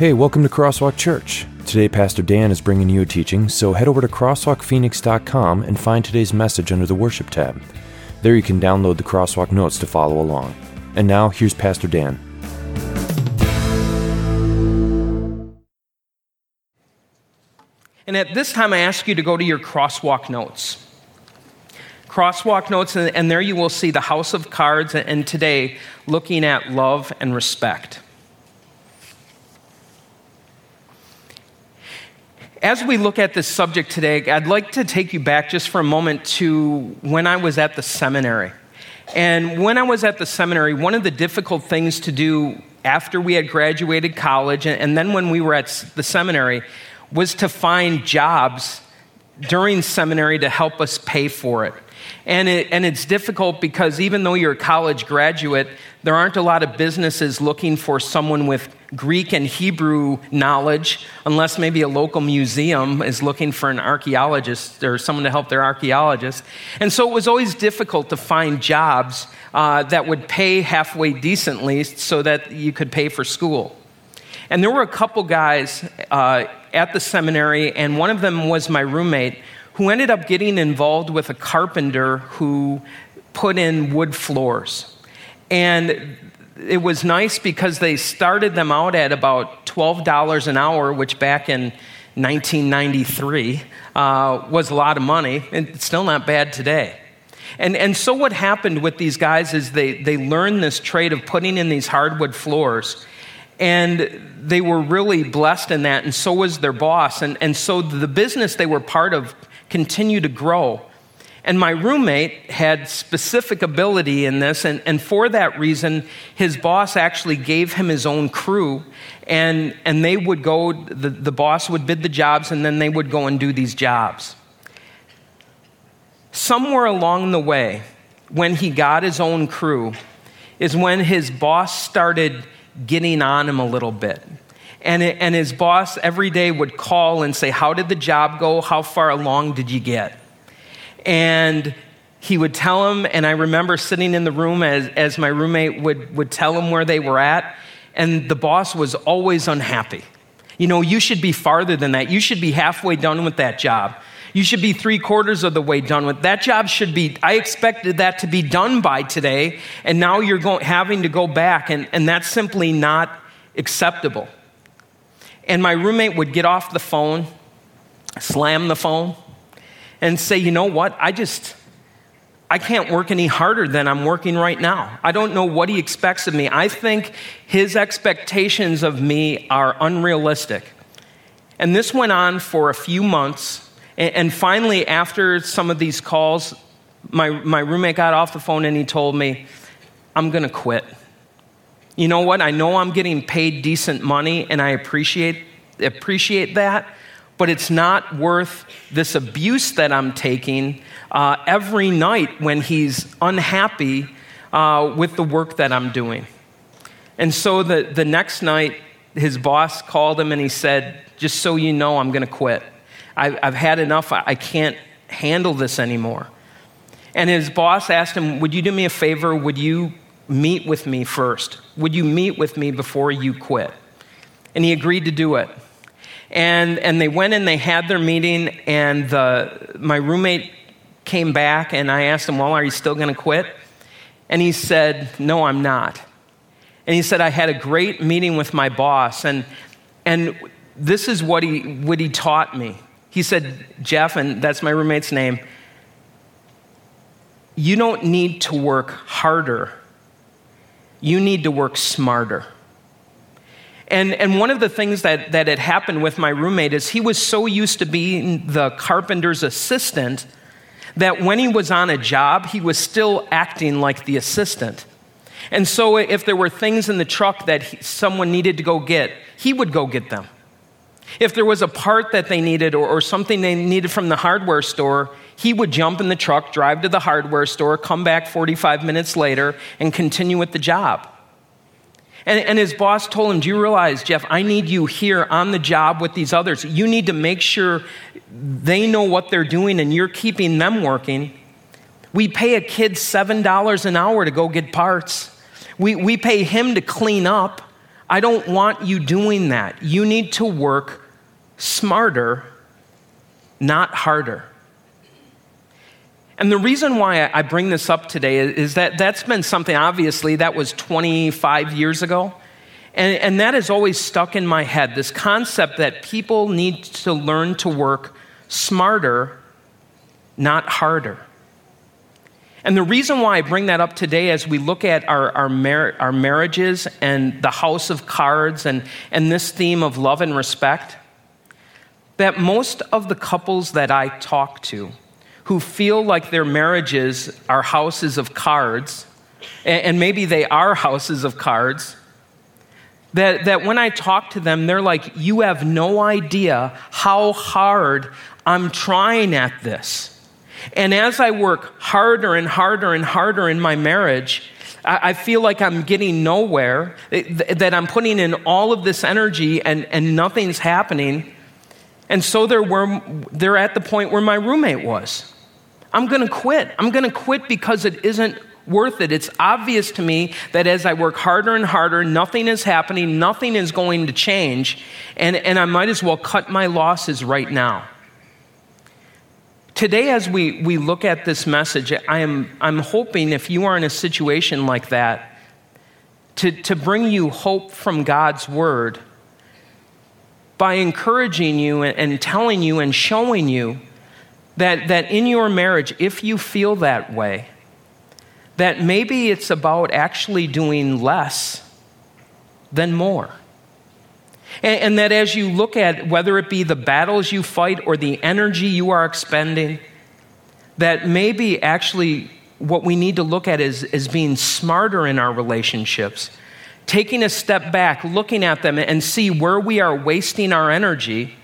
Hey, welcome to Crosswalk Church. Today, Pastor Dan is bringing you a teaching, so head over to crosswalkphoenix.com and find today's message under the Worship tab. There you can download the Crosswalk notes to follow along. And now, here's Pastor Dan. And at this time, I ask you to go to your crosswalk notes. Crosswalk notes, and, there you will see the house of cards, and today, looking at love and respect. As we look at this subject today, I'd like to take you back just for a moment to when I was at the seminary. And when I was at the seminary, one of the difficult things to do after we had graduated college and, then when we were at the seminary was to find jobs during seminary to help us pay for it. And, it, and it's difficult because even though you're a college graduate, there aren't a lot of businesses looking for someone with Greek and Hebrew knowledge, unless maybe a local museum is looking for an archaeologist or someone to help their archaeologist. And so it was always difficult to find jobs uh, that would pay halfway decently so that you could pay for school. And there were a couple guys uh, at the seminary, and one of them was my roommate who ended up getting involved with a carpenter who put in wood floors. And it was nice because they started them out at about $12 an hour, which back in 1993 uh, was a lot of money, and it's still not bad today. And, and so, what happened with these guys is they, they learned this trade of putting in these hardwood floors, and they were really blessed in that, and so was their boss. And, and so, the business they were part of continued to grow. And my roommate had specific ability in this, and, and for that reason, his boss actually gave him his own crew, and, and they would go, the, the boss would bid the jobs, and then they would go and do these jobs. Somewhere along the way, when he got his own crew, is when his boss started getting on him a little bit. And, it, and his boss every day would call and say, How did the job go? How far along did you get? And he would tell him, and I remember sitting in the room as, as my roommate would, would tell him where they were at, and the boss was always unhappy. You know, you should be farther than that. You should be halfway done with that job. You should be three quarters of the way done with that job. Should be. I expected that to be done by today, and now you're going, having to go back, and, and that's simply not acceptable. And my roommate would get off the phone, slam the phone, and say, you know what? I just, I can't work any harder than I'm working right now. I don't know what he expects of me. I think his expectations of me are unrealistic. And this went on for a few months. And finally, after some of these calls, my, my roommate got off the phone and he told me, I'm going to quit. You know what? I know I'm getting paid decent money and I appreciate, appreciate that but it's not worth this abuse that I'm taking uh, every night when he's unhappy uh, with the work that I'm doing. And so the, the next night, his boss called him and he said, Just so you know, I'm going to quit. I, have had enough. I, I can't handle this anymore. And his boss asked him, Would you do me a favor? Would you meet with me first? Would you meet with me before you quit? And he agreed to do it. And, and they went and they had their meeting, and the, my roommate came back, and I asked him, Well, are you still going to quit? And he said, No, I'm not. And he said, I had a great meeting with my boss, and, and this is what he, what he taught me. He said, Jeff, and that's my roommate's name, you don't need to work harder, you need to work smarter. And, and one of the things that, that had happened with my roommate is he was so used to being the carpenter's assistant that when he was on a job, he was still acting like the assistant. And so if there were things in the truck that he, someone needed to go get, he would go get them. If there was a part that they needed or, or something they needed from the hardware store, he would jump in the truck, drive to the hardware store, come back 45 minutes later, and continue with the job. And, and, his boss told him, Do you realize, Jeff, I need you here on the job with these others. You need to make sure they know what they're doing and you're keeping them working. We pay a kid $7 an hour to go get parts, we, we pay him to clean up. I don't want you doing that. You need to work smarter, not harder. And the reason why I bring this up today is that that's been something, obviously, that was 25 years ago. And, and that has always stuck in my head this concept that people need to learn to work smarter, not harder. And the reason why I bring that up today as we look at our, our, mar- our marriages and the house of cards and, and this theme of love and respect, that most of the couples that I talk to, who feel like their marriages are houses of cards, and maybe they are houses of cards, that, that when I talk to them, they're like, You have no idea how hard I'm trying at this. And as I work harder and harder and harder in my marriage, I feel like I'm getting nowhere, that I'm putting in all of this energy and, and nothing's happening. And so they're, where, they're at the point where my roommate was. I'm going to quit. I'm going to quit because it isn't worth it. It's obvious to me that as I work harder and harder, nothing is happening, nothing is going to change, and, and I might as well cut my losses right now. Today, as we, we look at this message, I am, I'm hoping if you are in a situation like that, to, to bring you hope from God's Word by encouraging you and, and telling you and showing you that, that in your marriage, if you feel that way, that maybe it's about actually doing less than more. And, and, that as you look at whether it be the battles you fight or the energy you are expending, that maybe actually what we need to look at is, is being smarter in our relationships, taking a step back, looking at them and see where we are wasting our energy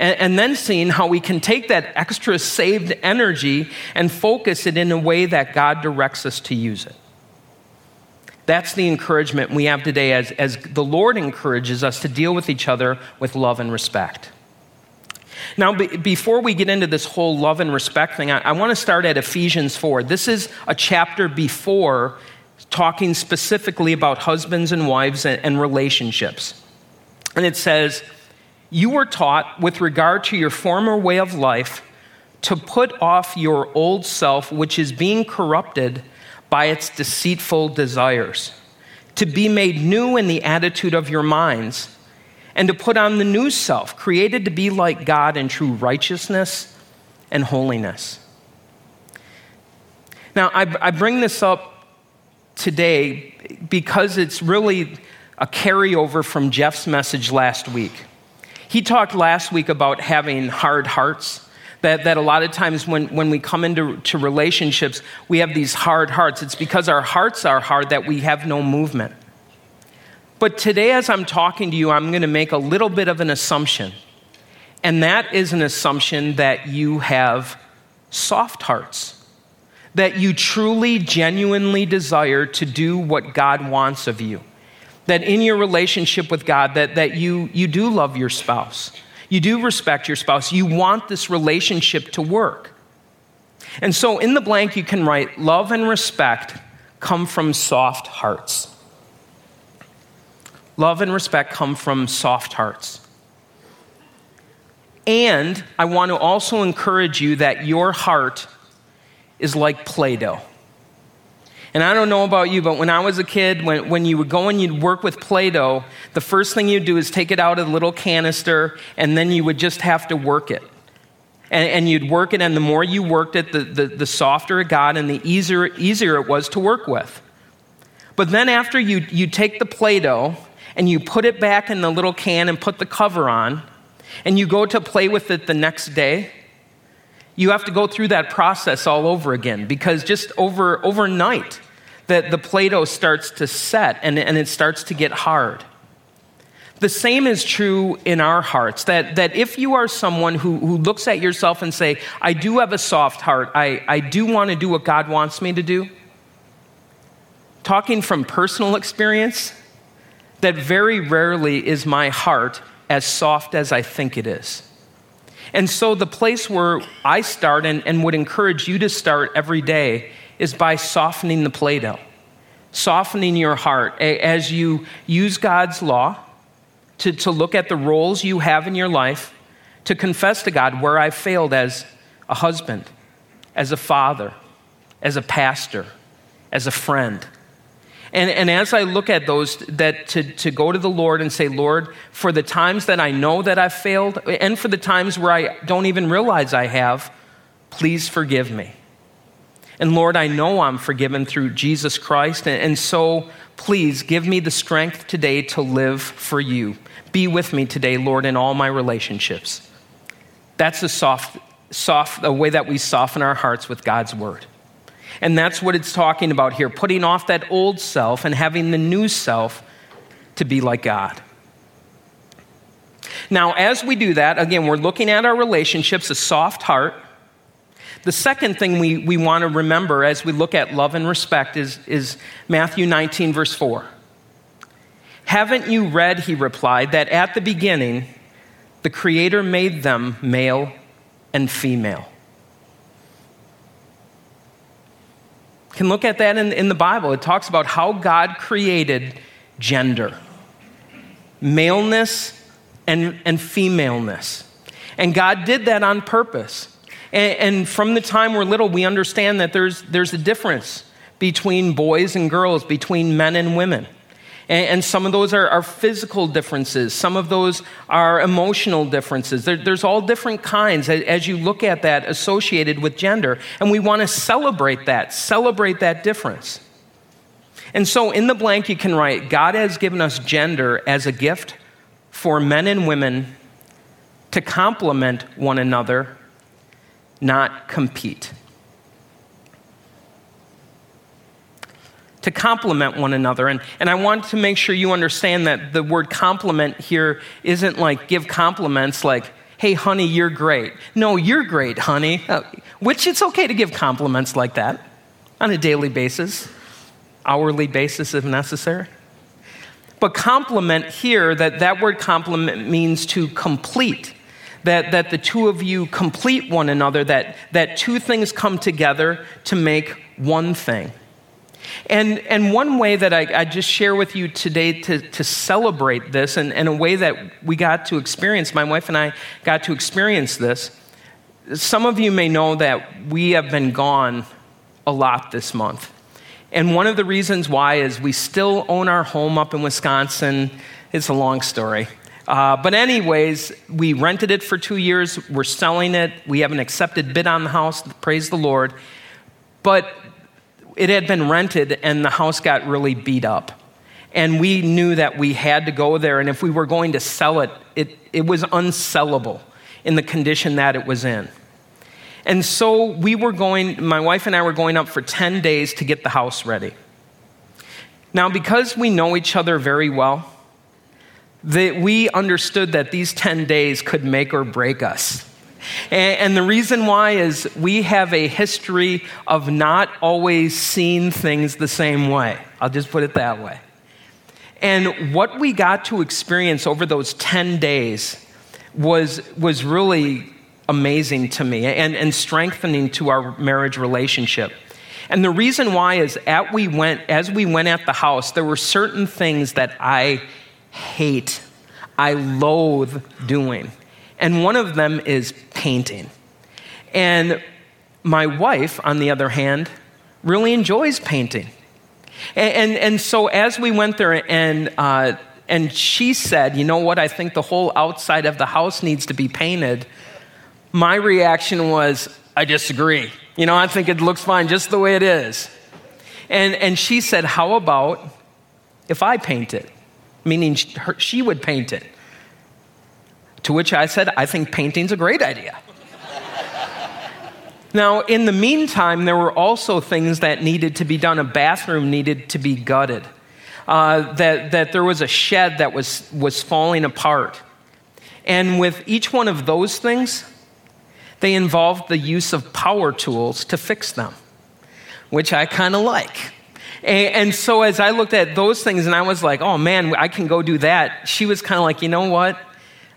and, and then seeing how we can take that extra saved energy and focus it in a way that God directs us to use it. That's the encouragement we have today as, as the Lord encourages us to deal with each other with love and respect. Now, be, before we get into this whole love and respect thing, I, I want to start at Ephesians 4. This is a chapter before talking specifically about husbands and wives and, and relationships. And it says, you were taught, with regard to your former way of life, to put off your old self, which is being corrupted by its deceitful desires, to be made new in the attitude of your minds, and to put on the new self, created to be like God in true righteousness and holiness. Now, I, I bring this up today because it's really a carryover from Jeff's message last week. He talked last week about having hard hearts. That, that a lot of times when, when we come into to relationships, we have these hard hearts. It's because our hearts are hard that we have no movement. But today, as I'm talking to you, I'm going to make a little bit of an assumption. And that is an assumption that you have soft hearts, that you truly, genuinely desire to do what God wants of you that in your relationship with God, that, that you, you do love your spouse. You do respect your spouse. You want this relationship to work. And so in the blank, you can write love and respect come from soft hearts. Love and respect come from soft hearts. And I want to also encourage you that your heart is like Play Doh. And I don't know about you, but when I was a kid, when, when you would go and you'd work with Play Doh, the first thing you'd do is take it out of the little canister, and then you would just have to work it. And, and you'd work it, and the more you worked it, the, the, the softer it got, and the easier, easier it was to work with. But then after you, you take the Play Doh and you put it back in the little can and put the cover on, and you go to play with it the next day, you have to go through that process all over again because just over overnight that the Play-Doh starts to set and, and it starts to get hard. The same is true in our hearts that, that if you are someone who, who looks at yourself and say, I do have a soft heart, I, I do want to do what God wants me to do, talking from personal experience, that very rarely is my heart as soft as I think it is. And so, the place where I start and, and would encourage you to start every day is by softening the Play Doh. softening your heart as you use God's law to, to look at the roles you have in your life, to confess to God where I failed as a husband, as a father, as a pastor, as a friend. And, and as I look at those, that to, to go to the Lord and say, Lord, for the times that I know that I've failed, and for the times where I don't even realize I have, please forgive me. And Lord, I know I'm forgiven through Jesus Christ. And, and so please give me the strength today to live for you. Be with me today, Lord, in all my relationships. That's a soft, soft, a way that we soften our hearts with God's word. And that's what it's talking about here putting off that old self and having the new self to be like God. Now, as we do that, again, we're looking at our relationships, a soft heart. The second thing we, we want to remember as we look at love and respect is, is Matthew 19, verse 4. Haven't you read, he replied, that at the beginning the Creator made them male and female? Can look at that in, in the Bible. It talks about how God created gender maleness and, and femaleness. And God did that on purpose. And, and, from the time we're little, we understand that there's, there's a difference between boys and girls, between men and women. And, and some of those are, are, physical differences, some of those are emotional differences. There, there's all different kinds as you look at that associated with gender. And we want to celebrate that, celebrate that difference. And so in the blank, you can write God has given us gender as a gift for men and women to complement one another, not compete. To complement one another. And, and I want to make sure you understand that the word compliment here isn't like give compliments like, hey, honey, you're great. No, you're great, honey. Uh, which it's okay to give compliments like that on a daily basis, hourly basis if necessary. But compliment here, that, that word compliment means to complete. That, that the two of you complete one another, that, that two things come together to make one thing. And, and one way that I, I just share with you today to, to celebrate this, and, and a way that we got to experience, my wife and I got to experience this. Some of you may know that we have been gone a lot this month. And one of the reasons why is we still own our home up in Wisconsin. It's a long story. Uh, but, anyways, we rented it for two years. We're selling it. We have an accepted bid on the house. Praise the Lord. But it had been rented and the house got really beat up. And we knew that we had to go there, and if we were going to sell it, it, it was unsellable in the condition that it was in. And so we were going, my wife and I were going up for 10 days to get the house ready. Now, because we know each other very well, that we understood that these 10 days could make or break us. And, the reason why is we have a history of not always seeing things the same way. I'll just put it that way. And what we got to experience over those 10 days was, was really amazing to me and, and strengthening to our marriage relationship. And the reason why is at we went, as we went at the house, there were certain things that I hate, I loathe doing and one of them is painting. And my wife, on the other hand, really enjoys painting. And, and, and so as we went there, and, uh, and she said, You know what? I think the whole outside of the house needs to be painted. My reaction was, I disagree. You know, I think it looks fine just the way it is. And, and she said, How about if I paint it? Meaning she, her, she would paint it. To which I said, I think painting's a great idea. now, in the meantime, there were also things that needed to be done. A bathroom needed to be gutted, uh, that, that there was a shed that was, was falling apart. And with each one of those things, they involved the use of power tools to fix them, which I kind of like. And, and, so as I looked at those things and I was like, oh man, I can go do that, she was kind of like, you know what?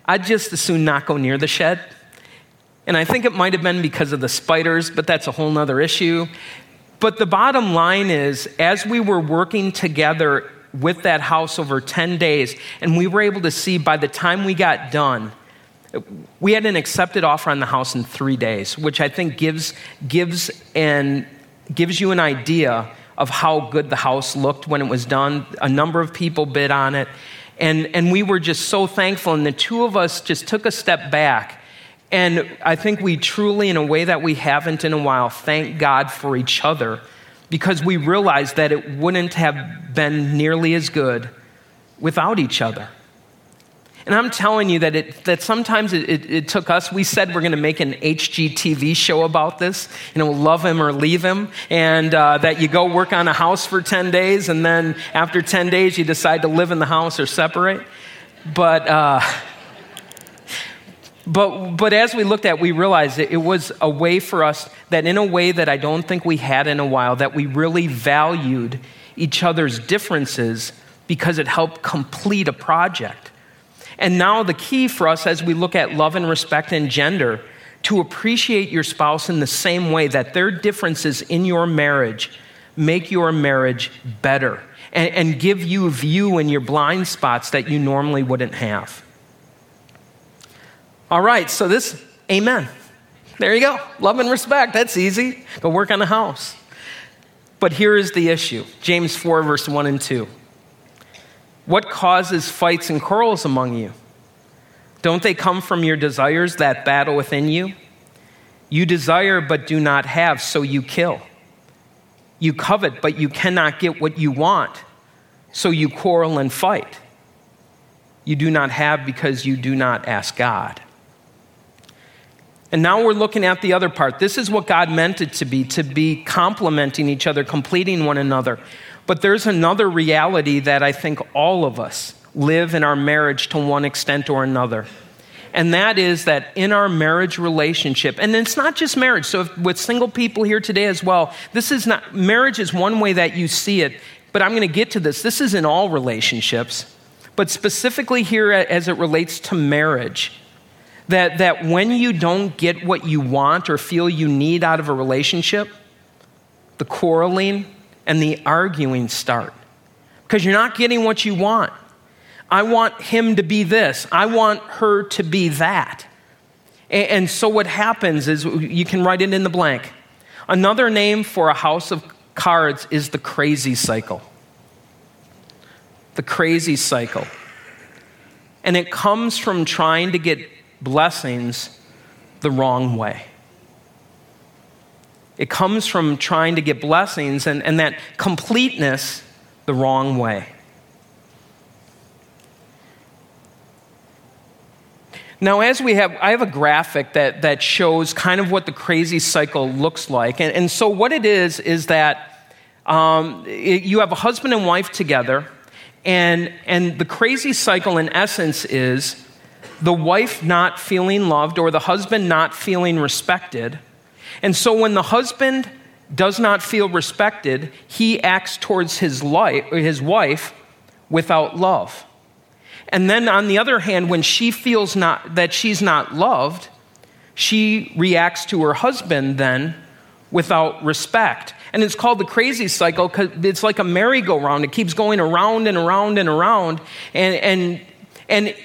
I'd just as soon not go near the shed. And I think it might have been because of the spiders, but that's a whole nother issue. But the bottom line is, as we were working together with that house over 10 days, and we were able to see by the time we got done, we had an accepted offer on the house in three days, which I think gives, gives, and gives you an idea of how good the house looked when it was done. A number of people bid on it. And, and we were just so thankful. And the two of us just took a step back. And I think we truly, in a way that we haven't in a while, thank God for each other because we realized that it wouldn't have been nearly as good without each other. And I'm telling you that, it, that sometimes it, it, it took us, we said we're going to make an HGTV show about this, you know, love him or leave him, and uh, that you go work on a house for 10 days, and then after 10 days you decide to live in the house or separate. But, uh, but, but as we looked at, we realized it, it was a way for us that, in a way that I don't think we had in a while, that we really valued each other's differences because it helped complete a project. And now, the key for us as we look at love and respect and gender, to appreciate your spouse in the same way that their differences in your marriage make your marriage better and, and give you a view in your blind spots that you normally wouldn't have. All right, so this, amen. There you go. Love and respect. That's easy. Go work on the house. But here is the issue James 4, verse 1 and 2. What causes fights and quarrels among you? Don't they come from your desires that battle within you? You desire but do not have, so you kill. You covet but you cannot get what you want, so you quarrel and fight. You do not have because you do not ask God. And now we're looking at the other part. This is what God meant it to be to be complementing each other, completing one another. But there's another reality that I think all of us live in our marriage to one extent or another. And that is that in our marriage relationship, and it's not just marriage, so if, with single people here today as well, this is not, marriage is one way that you see it, but I'm going to get to this. This is in all relationships, but specifically here as it relates to marriage. That, that when you don't get what you want or feel you need out of a relationship, the quarreling, and the arguing start because you're not getting what you want. I want him to be this, I want her to be that. And, and so what happens is you can write it in the blank. Another name for a house of cards is the crazy cycle. The crazy cycle. And it comes from trying to get blessings the wrong way. It comes from trying to get blessings and, and that completeness the wrong way. Now, as we have, I have a graphic that, that shows kind of what the crazy cycle looks like. And, and so, what it is, is that um, it, you have a husband and wife together, and, and the crazy cycle, in essence, is the wife not feeling loved or the husband not feeling respected and so when the husband does not feel respected, he acts towards his, life, his wife without love. And then on the other hand, when she feels not, that she's not loved, she reacts to her husband then without respect. And it's called the crazy cycle because it's like a merry-go-round. It keeps going around and around and around. And, and, and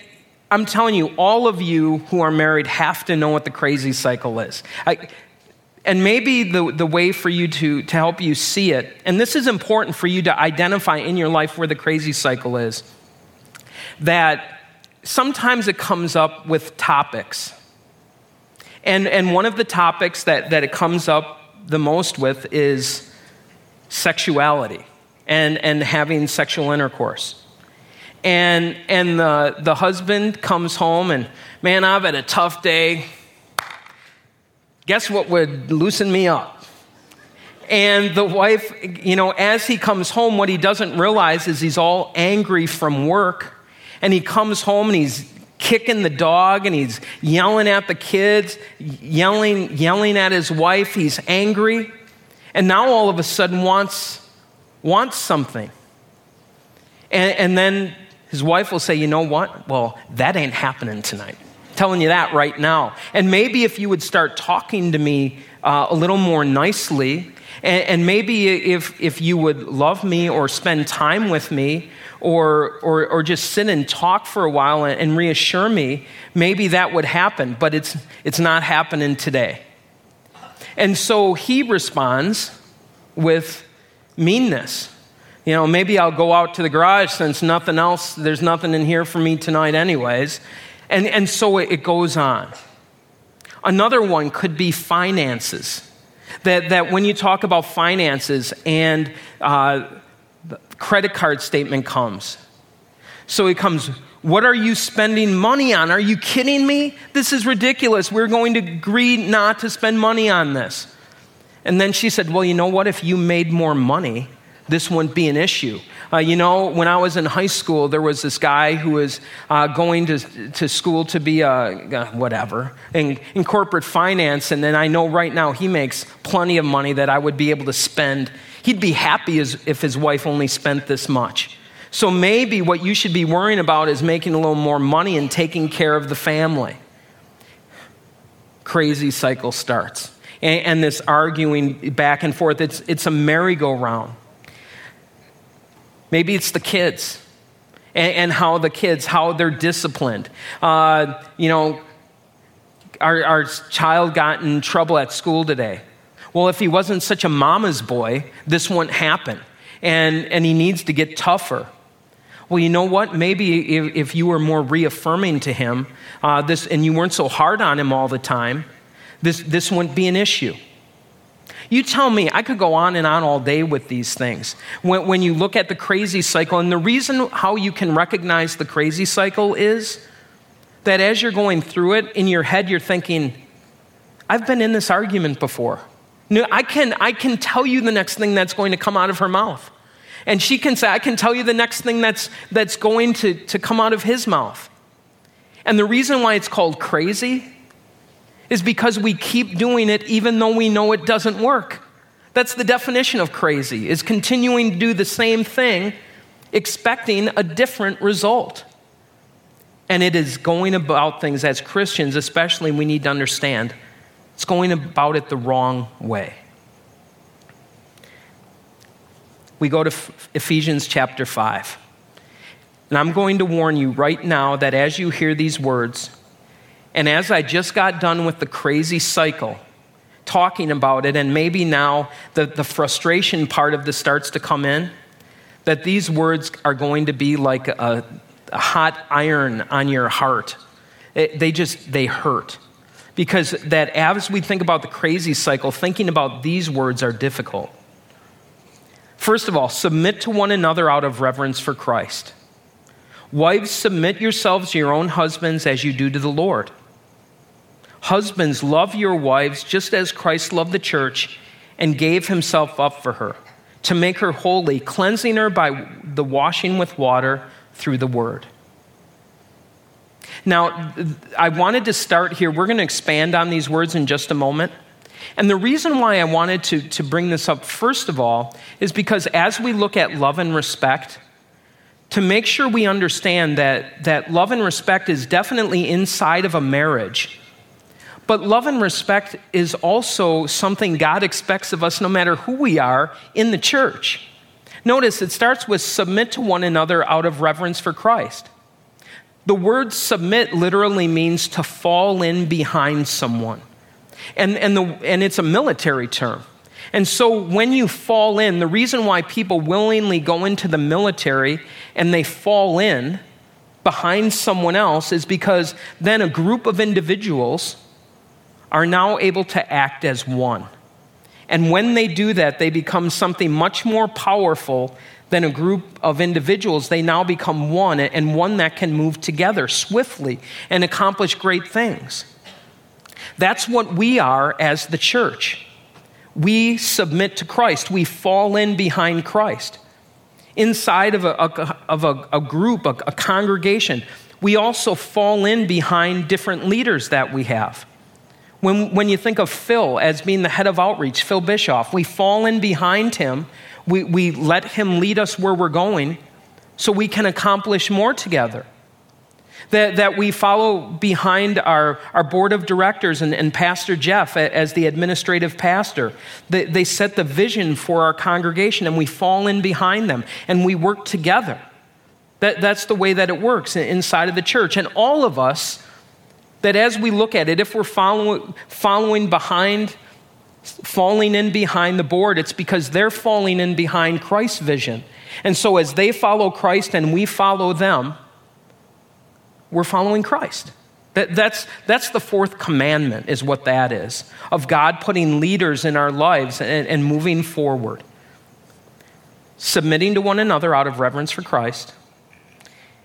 I'm telling you, all of you who are married have to know what the crazy cycle is. I, and maybe the, the way for you to, to help you see it, and this is important for you to identify in your life where the crazy cycle is, that sometimes it comes up with topics. And, and one of the topics that, that it comes up the most with is sexuality and, and having sexual intercourse. And, and the, the husband comes home and, man, I've had a tough day guess what would loosen me up? And the wife, you know, as he comes home, what he doesn't realize is he's all angry from work. And he comes home and he's kicking the dog and he's yelling at the kids, yelling, yelling at his wife. He's angry. And now all of a sudden wants, wants something. And, and then his wife will say, You know what? Well, that ain't happening tonight telling you that right now. And maybe if you would start talking to me uh, a little more nicely And, and, maybe if, if you would love me or spend time with me or, or, or just sit and talk for a while and, and reassure me, maybe that would happen, but it's, it's not happening today. And so he responds with meanness. You know, maybe I'll go out to the garage since nothing else, there's nothing in here for me tonight, anyways. And, and so it goes on. Another one could be finances. That, that when you talk about finances and uh, the credit card statement comes, so it comes, what are you spending money on? Are you kidding me? This is ridiculous. We're going to agree not to spend money on this. And then she said, Well, you know what? If you made more money, this wouldn't be an issue. Uh, you know, when I was in high school, there was this guy who was uh, going to, to school to be a, uh, whatever, in, in corporate finance, and then I know right now he makes plenty of money that I would be able to spend. He'd be happy as, if his wife only spent this much. So maybe what you should be worrying about is making a little more money and taking care of the family. Crazy cycle starts. And, and this arguing back and forth, it's, it's a merry-go-round. Maybe it's the kids and, and how the kids, how they're disciplined. Uh, you know, our, our child got in trouble at school today. Well, if he wasn't such a mama's boy, this wouldn't happen. And, and he needs to get tougher. Well, you know what? Maybe if, if you were more reaffirming to him uh, this, and you weren't so hard on him all the time, this, this wouldn't be an issue. You tell me, I could go on and on all day with these things. When, when you look at the crazy cycle, and the reason how you can recognize the crazy cycle is that as you're going through it, in your head, you're thinking, I've been in this argument before. I can, I can tell you the next thing that's going to come out of her mouth. And she can say, I can tell you the next thing that's, that's going to, to come out of his mouth. And the reason why it's called crazy is because we keep doing it even though we know it doesn't work. That's the definition of crazy, is continuing to do the same thing expecting a different result. And it is going about things as Christians, especially, we need to understand it's going about it the wrong way. We go to Ephesians chapter 5. And I'm going to warn you right now that as you hear these words, and as I just got done with the crazy cycle, talking about it, and maybe now the, the frustration part of this starts to come in, that these words are going to be like a, a hot iron on your heart. It, they just, they hurt. Because that as we think about the crazy cycle, thinking about these words are difficult. First of all, submit to one another out of reverence for Christ. Wives, submit yourselves to your own husbands as you do to the Lord. Husbands, love your wives just as Christ loved the church and gave himself up for her, to make her holy, cleansing her by the washing with water through the word. Now, I wanted to start here. We're going to expand on these words in just a moment. And the reason why I wanted to, to bring this up, first of all, is because as we look at love and respect, to make sure we understand that, that love and respect is definitely inside of a marriage. But love and respect is also something God expects of us no matter who we are in the church. Notice it starts with submit to one another out of reverence for Christ. The word submit literally means to fall in behind someone. And, and, the, and it's a military term. And so when you fall in, the reason why people willingly go into the military and they fall in behind someone else is because then a group of individuals are now able to act as one. And when they do that, they become something much more powerful than a group of individuals. They now become one, and one that can move together swiftly and accomplish great things. That's what we are as the church. We submit to Christ, we fall in behind Christ. Inside of a, a of a, a group, a, a congregation, we also fall in behind different leaders that we have. When, when you think of Phil as being the head of outreach, Phil Bischoff, we fall in behind him. We, we let him lead us where we're going so we can accomplish more together. that, that we follow behind our, our board of directors and, and Pastor Jeff as the administrative pastor. They, they set the vision for our congregation and we fall in behind them and we work together. That, that's the way that it works inside of the church. And all of us, that as we look at it, if we're following, following behind, falling in behind the board, it's because they're falling in behind Christ's vision. And so as they follow Christ and we follow them, we're following Christ. That, that's, that's the fourth commandment, is what that is, of God putting leaders in our lives and, and moving forward. Submitting to one another out of reverence for Christ.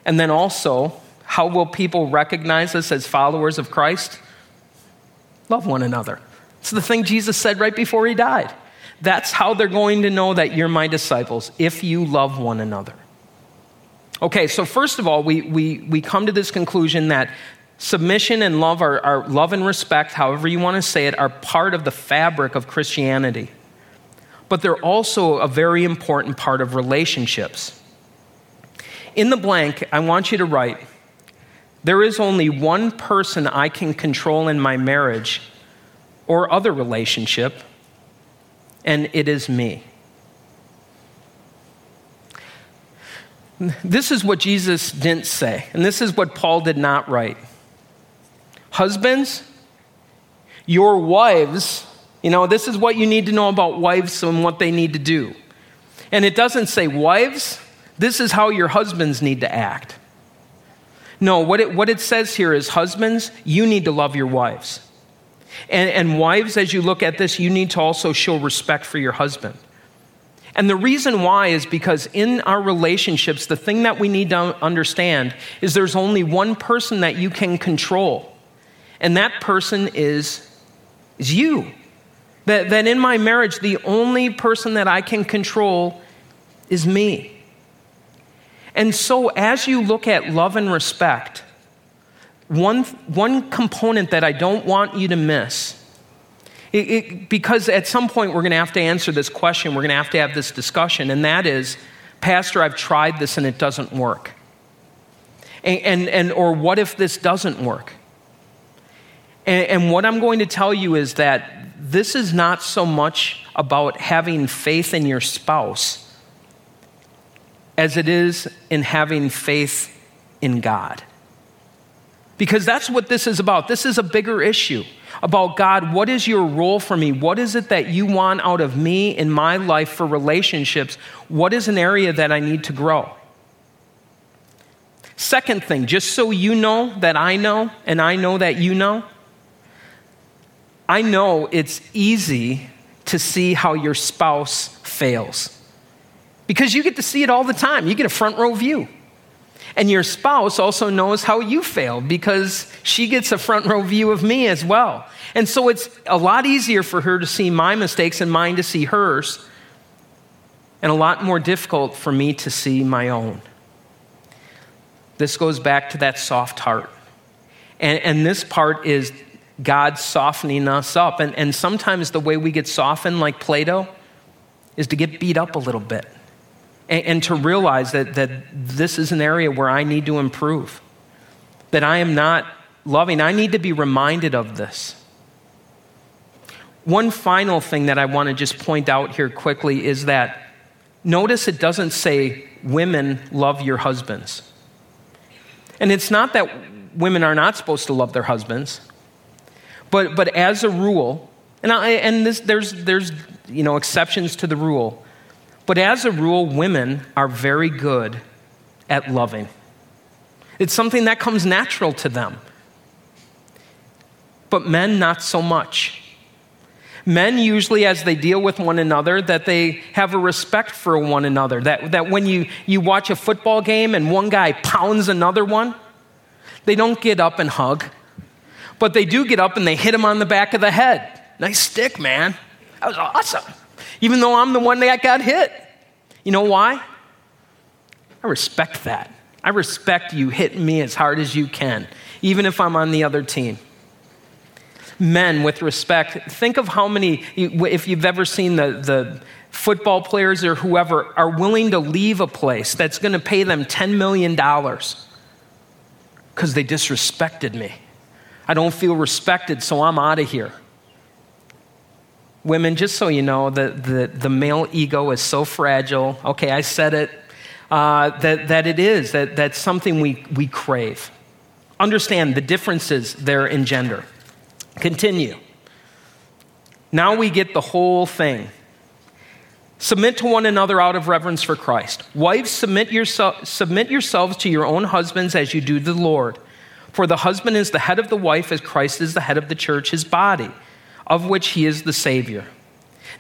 And then also, how will people recognize us as followers of Christ? Love one another. It's the thing Jesus said right before he died. That's how they're going to know that you're my disciples, if you love one another. Okay, so first of all, we, we, we come to this conclusion that submission and love are, are love and respect, however you want to say it, are part of the fabric of Christianity. But they're also a very important part of relationships. In the blank, I want you to write there is only one person I can control in my marriage or other relationship, and it is me. This is what Jesus didn't say, and this is what Paul did not write. Husbands, your wives, you know, this is what you need to know about wives and what they need to do. And it doesn't say, wives, this is how your husbands need to act. No, what it, what it says here is, husbands, you need to love your wives. And, and wives, as you look at this, you need to also show respect for your husband. And the reason why is because in our relationships, the thing that we need to understand is there's only one person that you can control, and that person is, is you. That, that in my marriage, the only person that I can control is me. And so, as you look at love and respect, one, one component that I don't want you to miss it, it, because at some point we're going to have to answer this question, we're going to have to have this discussion, and that is, Pastor, I've tried this and it doesn't work. And, and, and or what if this doesn't work? And, and what I'm going to tell you is that this is not so much about having faith in your spouse as it is in having faith in God. Because that's what this is about. This is a bigger issue about God, what is your role for me? What is it that you want out of me in my life for relationships? What is an area that I need to grow? Second thing, just so you know that I know, and I know that you know, I know it's easy to see how your spouse fails because you get to see it all the time. You get a front row view. And your spouse also knows how you fail because she gets a front row view of me as well. And so it's a lot easier for her to see my mistakes and mine to see hers, and a lot more difficult for me to see my own. This goes back to that soft heart. And, and this part is God softening us up. And, and sometimes the way we get softened, like Play-Doh, is to get beat up a little bit and, and to realize that, that this is an area where I need to improve, that I am not loving. I need to be reminded of this. One final thing that I want to just point out here quickly is that notice it doesn't say women love your husbands. And it's not that women are not supposed to love their husbands, but, but as a rule, and, I, and this, there's, there's you know, exceptions to the rule, but as a rule, women are very good at loving. It's something that comes natural to them. But men, not so much. Men usually, as they deal with one another, that they have a respect for one another. That, that when you, you watch a football game and one guy pounds another one, they don't get up and hug. But they do get up and they hit him on the back of the head. Nice stick, man. That was awesome even though I'm the one that got hit. You know why? I respect that. I respect you hitting me as hard as you can, even if I'm on the other team. Men, with respect, think of how many, if you've ever seen the, the football players or whoever, are willing to leave a place that's going to pay them $10 million because they disrespected me. I don't feel respected, so I'm out of here. Women, just so you know, the, the, the male ego is so fragile. Okay, I said it. Uh, that, that it is, that, that's something we, we crave. Understand the differences there in gender. Continue. Now we get the whole thing. Submit to one another out of reverence for Christ. Wives, submit, yourself, submit yourselves to your own husbands as you do to the Lord. For the husband is the head of the wife, as Christ is the head of the church, his body, of which he is the Savior.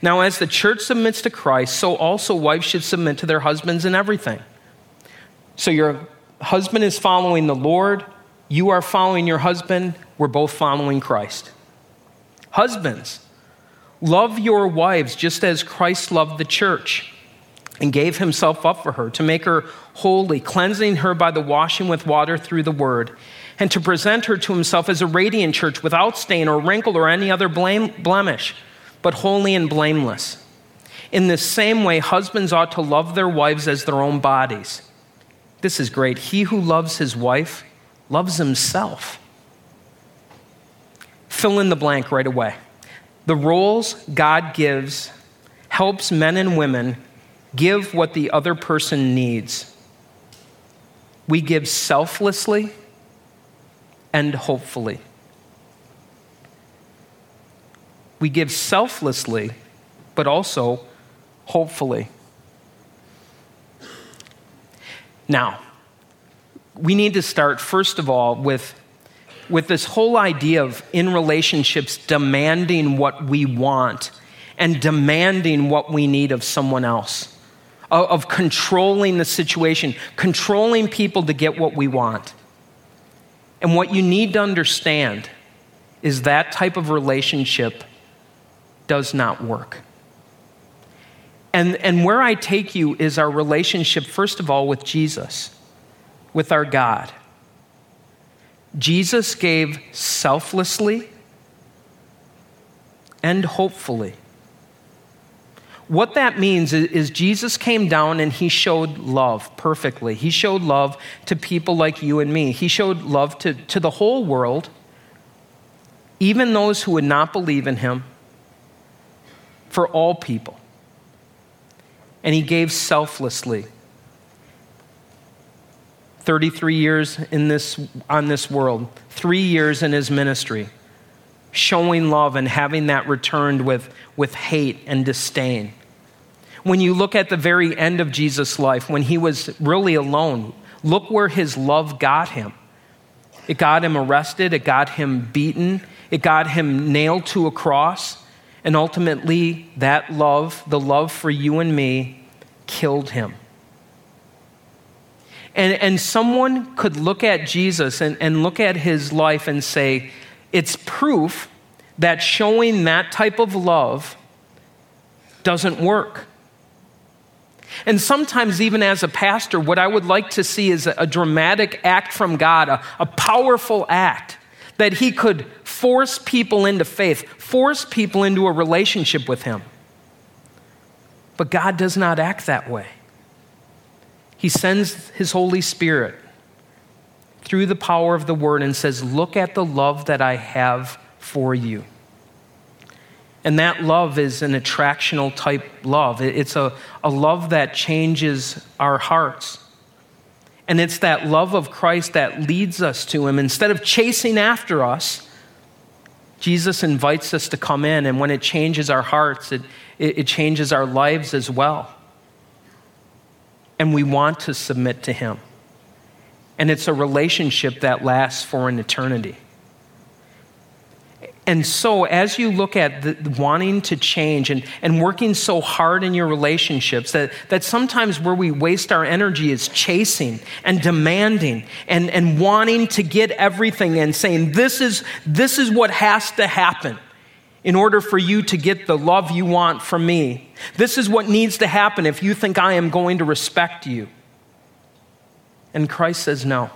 Now, as the church submits to Christ, so also wives should submit to their husbands in everything. So your husband is following the Lord, you are following your husband, we're both following Christ. Husbands, love your wives just as Christ loved the church and gave himself up for her to make her holy, cleansing her by the washing with water through the word, and to present her to himself as a radiant church without stain or wrinkle or any other blame, blemish, but holy and blameless. In the same way, husbands ought to love their wives as their own bodies. This is great. He who loves his wife loves himself. Fill in the blank right away. The roles God gives helps men and women give what the other person needs. We give selflessly and hopefully. We give selflessly, but also hopefully. Now, we need to start, first of all, with, with this whole idea of in relationships demanding what we want and demanding what we need of someone else, of, of controlling the situation, controlling people to get what we want. And what you need to understand is that type of relationship does not work. And, and where I take you is our relationship, first of all, with Jesus with our God. Jesus gave selflessly and hopefully. What that means is, Jesus came down and he showed love perfectly. He showed love to people like you and me. He showed love to, to the whole world, even those who would not believe in him, for all people. And he gave selflessly. 33 years in this, on this world, three years in his ministry, showing love and having that returned with, with hate and disdain. When you look at the very end of Jesus' life, when he was really alone, look where his love got him. It got him arrested, it got him beaten, it got him nailed to a cross, and ultimately, that love, the love for you and me, killed him. And, and someone could look at Jesus and, and look at his life and say, it's proof that showing that type of love doesn't work. And sometimes, even as a pastor, what I would like to see is a, dramatic act from God, a, a powerful act that He could force people into faith, force people into a relationship with Him. But God does not act that way. He sends His Holy Spirit through the power of the Word and says, Look at the love that I have for you. And that love is an attractional type love. It's a, a love that changes our hearts. And it's that love of Christ that leads us to Him. Instead of chasing after us, Jesus invites us to come in. And when it changes our hearts, it, it, it changes our lives as well and we want to submit to Him. And it's a relationship that lasts for an eternity. And so, as you look at the, wanting to change and, and working so hard in your relationships, that, that sometimes where we waste our energy is chasing and demanding and, and wanting to get everything and saying, this is, this is what has to happen in order for you to get the love you want from me. This is what needs to happen if you think I am going to respect you. And Christ says, No,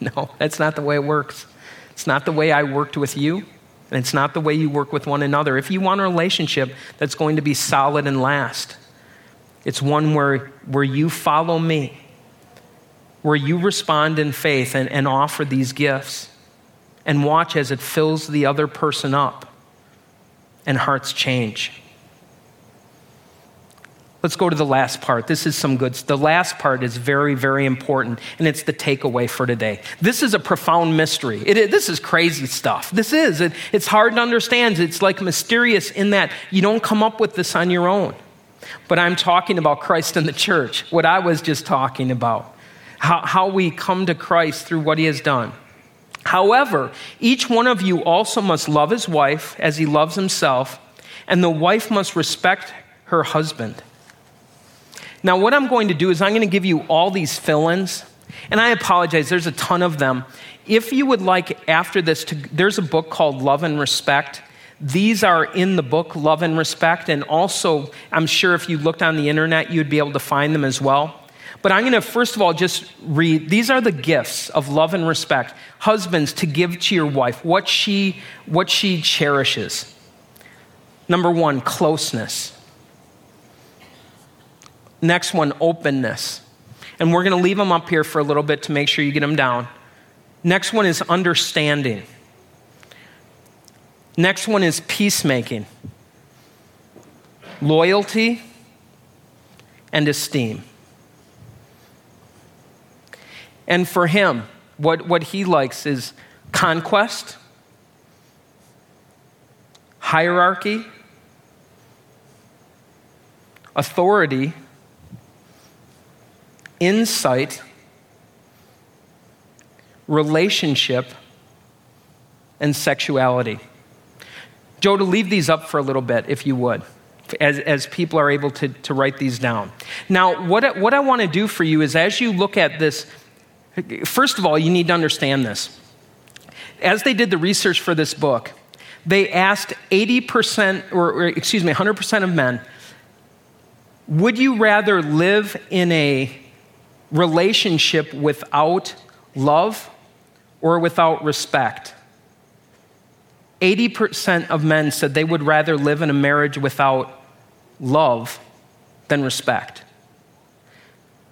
no, that's not the way it works. It's not the way I worked with you, and it's not the way you work with one another. If you want a relationship that's going to be solid and last, it's one where, where you follow me, where you respond in faith and, and offer these gifts and watch as it fills the other person up and hearts change. Let's go to the last part. This is some good. The last part is very, very important, and it's the takeaway for today. This is a profound mystery. It, this is crazy stuff. This is. It, it's hard to understand. It's like mysterious in that you don't come up with this on your own. But I'm talking about Christ and the church, what I was just talking about, how, how we come to Christ through what he has done. However, each one of you also must love his wife as he loves himself, and the wife must respect her husband. Now, what I'm going to do is I'm going to give you all these fill ins, and I apologize, there's a ton of them. If you would like after this, to, there's a book called Love and Respect. These are in the book, Love and Respect, and also, I'm sure if you looked on the internet, you'd be able to find them as well. But I'm going to first of all just read these are the gifts of love and respect. Husbands to give to your wife what she what she cherishes. Number 1, closeness. Next one, openness. And we're going to leave them up here for a little bit to make sure you get them down. Next one is understanding. Next one is peacemaking, loyalty, and esteem. And for him, what, what he likes is conquest, hierarchy, authority, insight, relationship, and sexuality. Joe, to leave these up for a little bit, if you would, as, as people are able to, to write these down. Now, what, what I want to do for you is as you look at this, first of all, you need to understand this. As they did the research for this book, they asked 80%, or, or excuse me, 100% of men, would you rather live in a relationship without love or without respect. 80% of men said they would rather live in a marriage without love than respect.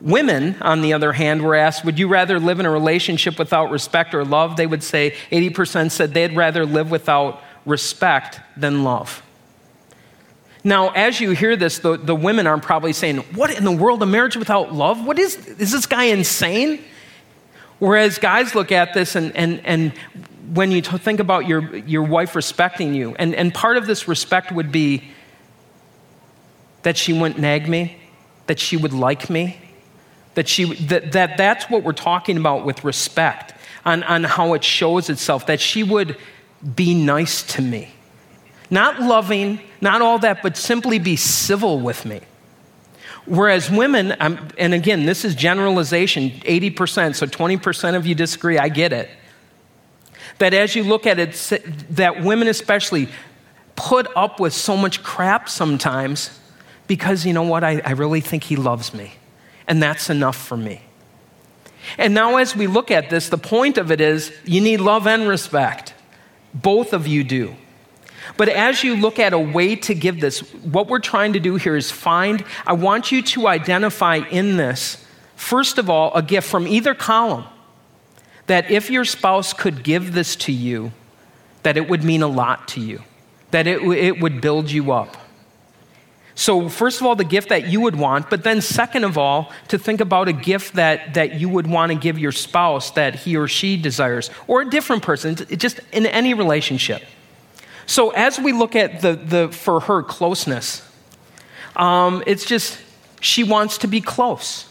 Women, on the other hand, were asked, Would you rather live in a relationship without respect or love? They would say 80% said they'd rather live without respect than love. Now, as you hear this, the, the women are probably saying, What in the world, a marriage without love? What is, is this guy insane? Whereas guys look at this and, and, and when you think about your, your wife respecting you, and, and part of this respect would be that she wouldn't nag me, that she would like me, that, she, that, that that's what we're talking about with respect, on, on how it shows itself, that she would be nice to me. Not loving, not all that, but simply be civil with me. Whereas women, um, and again, this is generalization 80%, so 20% of you disagree, I get it. That as you look at it, that women especially put up with so much crap sometimes because you know what? I, I really think he loves me, and that's enough for me. And now, as we look at this, the point of it is you need love and respect. Both of you do. But as you look at a way to give this, what we're trying to do here is find, I want you to identify in this, first of all, a gift from either column that if your spouse could give this to you, that it would mean a lot to you, that it, it would build you up. So, first of all, the gift that you would want, but then, second of all, to think about a gift that, that you would want to give your spouse that he or she desires, or a different person, just in any relationship. So as we look at the, the for her closeness, um, it's just she wants to be close.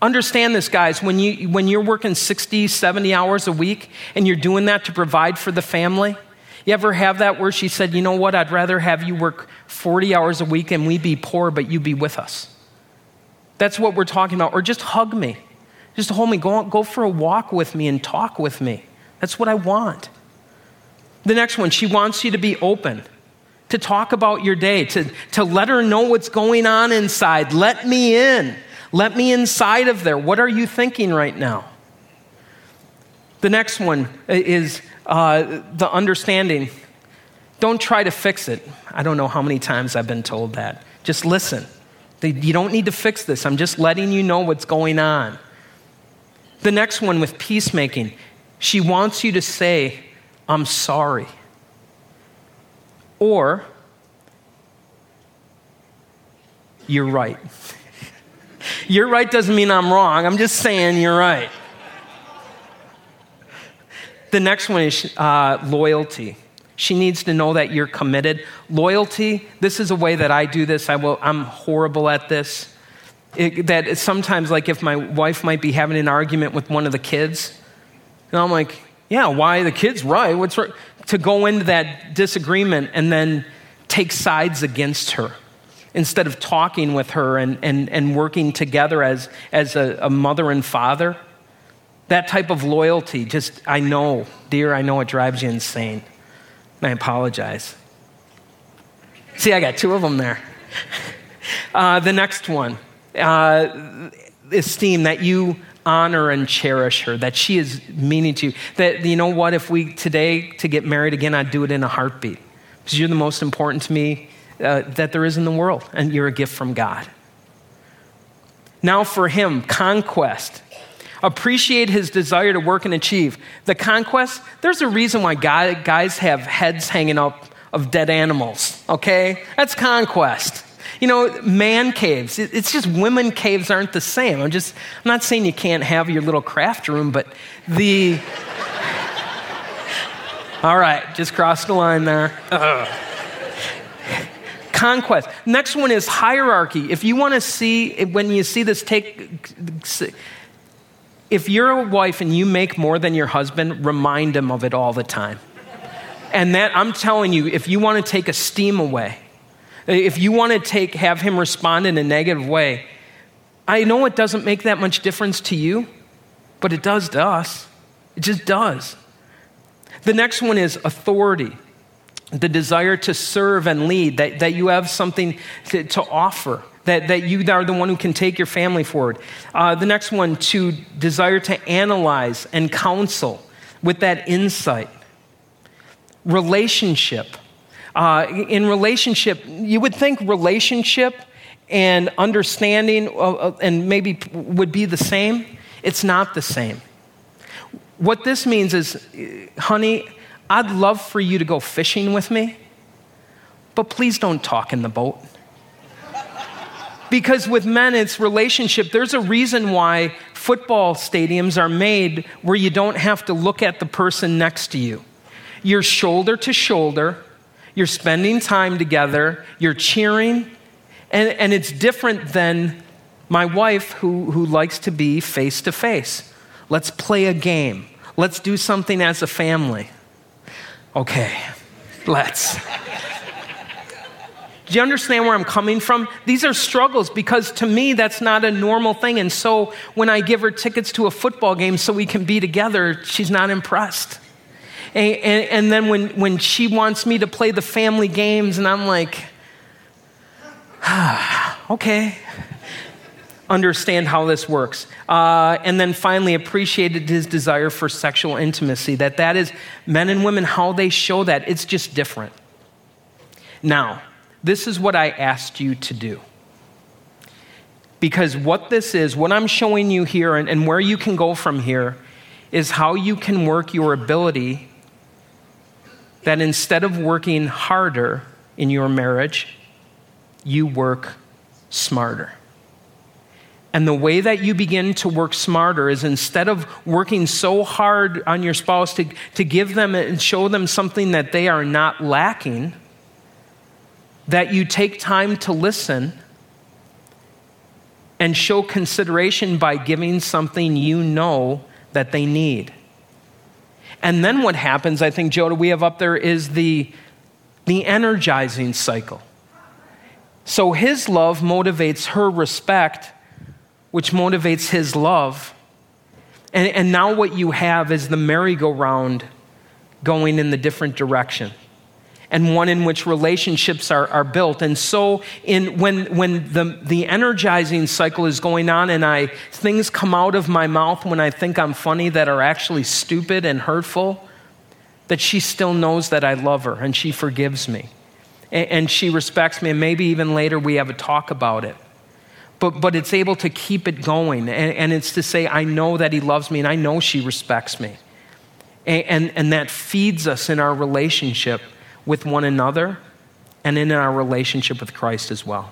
Understand this, guys, when, you, when you're working 60, 70 hours a week and you're doing that to provide for the family, you ever have that where she said, you know what, I'd rather have you work 40 hours a week and we be poor, but you be with us? That's what we're talking about. Or just hug me. Just hold me. Go, go for a walk with me and talk with me. That's what I want. The next one, she wants you to be open, to talk about your day, to, to let her know what's going on inside. Let me in. Let me inside of there. What are you thinking right now? The next one is uh, the understanding. Don't try to fix it. I don't know how many times I've been told that. Just listen. You don't need to fix this. I'm just letting you know what's going on. The next one with peacemaking, she wants you to say, I'm sorry. Or, you're right. you're right doesn't mean I'm wrong. I'm just saying you're right. The next one is uh, loyalty. She needs to know that you're committed. Loyalty, this is a way that I do this. I will, I'm horrible at this. It, that sometimes, like if my wife might be having an argument with one of the kids, and I'm like, yeah, why the kid's right? What's right? To go into that disagreement and then take sides against her instead of talking with her and, and, and working together as, as a, a mother and father. That type of loyalty, just, I know, dear, I know it drives you insane. I apologize. See, I got two of them there. Uh, the next one uh, esteem that you honor and cherish her, that she is meaning to you. That, you know what, if we today to get married again, I'd do it in a heartbeat. Because you're the most important to me uh, that there is in the world, and you're a gift from God. Now, for him, conquest. Appreciate his desire to work and achieve. The conquest, there's a reason why guys have heads hanging up of dead animals, okay? That's conquest. You know, man caves, it's just women caves aren't the same. I'm just, I'm not saying you can't have your little craft room, but the. All right, just cross the line there. Uh. Conquest. Next one is hierarchy. If you want to see, when you see this, take if you're a wife and you make more than your husband, remind him of it all the time. And that, I'm telling you, if you want to take esteem away, if you want to take, have him respond in a negative way, I know it doesn't make that much difference to you, but it does to us. It just does. The next one is authority the desire to serve and lead, that, that you have something to, to offer that, that you are the one who can take your family forward. Uh, the next one, to desire to analyze and counsel with that insight. Relationship. Uh, in relationship, you would think relationship and understanding uh, and maybe would be the same. It's not the same. What this means is, honey, I'd love for you to go fishing with me, but please don't talk in the boat. Because with men, it's relationship. There's a reason why football stadiums are made where you don't have to look at the person next to you. You're shoulder to shoulder, you're spending time together, you're cheering, and, and it's different than my wife who, who likes to be face to face. Let's play a game, let's do something as a family. Okay, let's. Do you understand where I'm coming from? These are struggles because to me, that's not a normal thing. And so when I give her tickets to a football game so we can be together, she's not impressed. And, and, and then when, when she wants me to play the family games, and I'm like, ah, okay, understand how this works. Uh, and then finally, appreciated his desire for sexual intimacy, that that is men and women, how they show that. It's just different. Now, this is what I asked you to do. Because what this is, what I'm showing you here, and, and where you can go from here, is how you can work your ability that instead of working harder in your marriage, you work smarter. And the way that you begin to work smarter is instead of working so hard on your spouse to, to give them and show them something that they are not lacking, that you take time to listen and show consideration by giving something you know that they need. And then what happens, I think, Joda, we have up there is the, the energizing cycle. So his love motivates her respect, which motivates his love. And, and now what you have is the merry-go-round going in the different direction and one in which relationships are, are built. And so in, when, when the, the energizing cycle is going on and I, things come out of my mouth when I think I'm funny that are actually stupid and hurtful, that she still knows that I love her and she forgives me. And, and she respects me, and maybe even later we have a talk about it. but, but it's able to keep it going. And, and it's to say, I know that he loves me and I know she respects me. And, and, and that feeds us in our relationship with one another and in our relationship with Christ as well.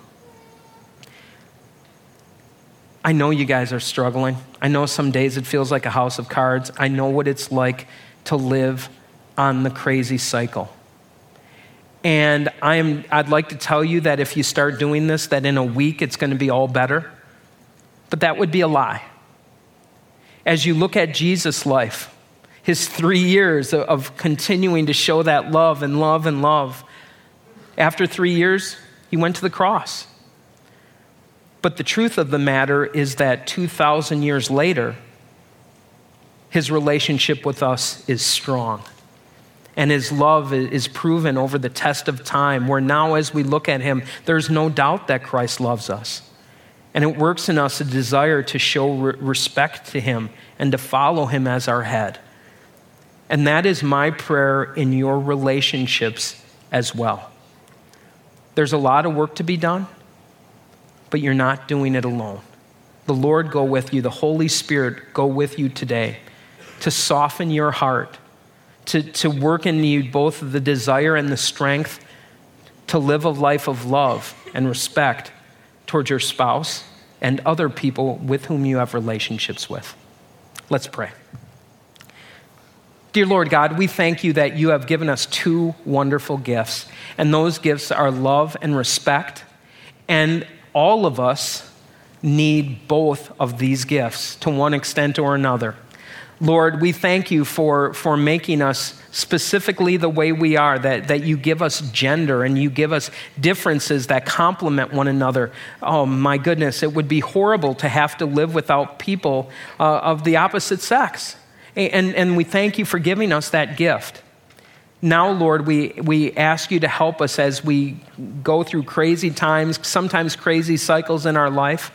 I know you guys are struggling. I know some days it feels like a house of cards. I know what it's like to live on the crazy cycle. And I'm, I'd like to tell you that if you start doing this, that in a week it's going to be all better. But that would be a lie. As you look at Jesus' life, his three years of continuing to show that love and love and love, after three years, he went to the cross. But the truth of the matter is that 2,000 years later, his relationship with us is strong and his love is proven over the test of time, where now, as we look at him, there's no doubt that Christ loves us. And it works in us a desire to show respect to him and to follow him as our head. And that is my prayer in your relationships as well. There's a lot of work to be done, but you're not doing it alone. The Lord go with you, the Holy Spirit go with you today to soften your heart to, to work in you both the desire and the strength to live a life of love and respect towards your spouse and other people with whom you have relationships with. Let's pray. Dear Lord God, we thank you that you have given us two wonderful gifts, and those gifts are love and respect. And all of us need both of these gifts to one extent or another. Lord, we thank you for, for making us specifically the way we are, that, that you give us gender and you give us differences that complement one another. Oh, my goodness, it would be horrible to have to live without people uh, of the opposite sex. And, and we thank you for giving us that gift. Now, Lord, we, we ask you to help us as we go through crazy times, sometimes crazy cycles in our life.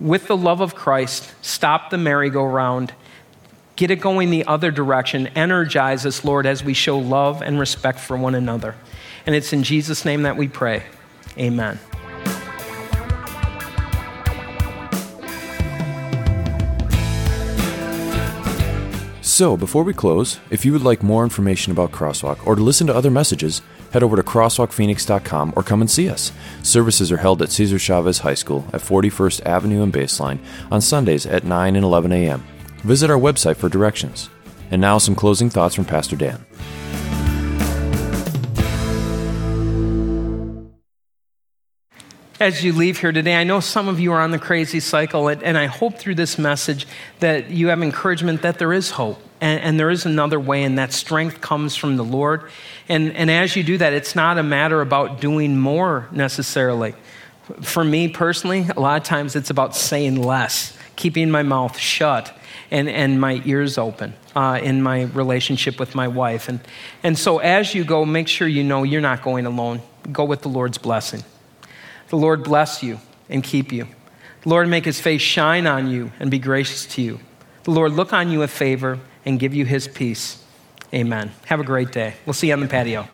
With the love of Christ, stop the merry-go-round Get it going the other direction. Energize us, Lord, as we show love and respect for one another. And it's in Jesus' name that we pray. Amen. So, before we close, if you would like more information about Crosswalk or to listen to other messages, head over to crosswalkphoenix.com or come and see us. Services are held at Cesar Chavez High School at 41st Avenue and Baseline on Sundays at 9 and 11 a.m. Visit our website for directions. And now, some closing thoughts from Pastor Dan. As you leave here today, I know some of you are on the crazy cycle, and I hope through this message that you have encouragement that there is hope and, there is another way, and that strength comes from the Lord. And, and as you do that, it's not a matter about doing more necessarily. For me personally, a lot of times it's about saying less, keeping my mouth shut and, and my ears open uh, in my relationship with my wife. And, and so as you go, make sure you know you're not going alone. Go with the Lord's blessing. The Lord bless you and keep you. The Lord make his face shine on you and be gracious to you. The Lord look on you with favor and give you his peace. Amen. Have a great day. We'll see you on the patio.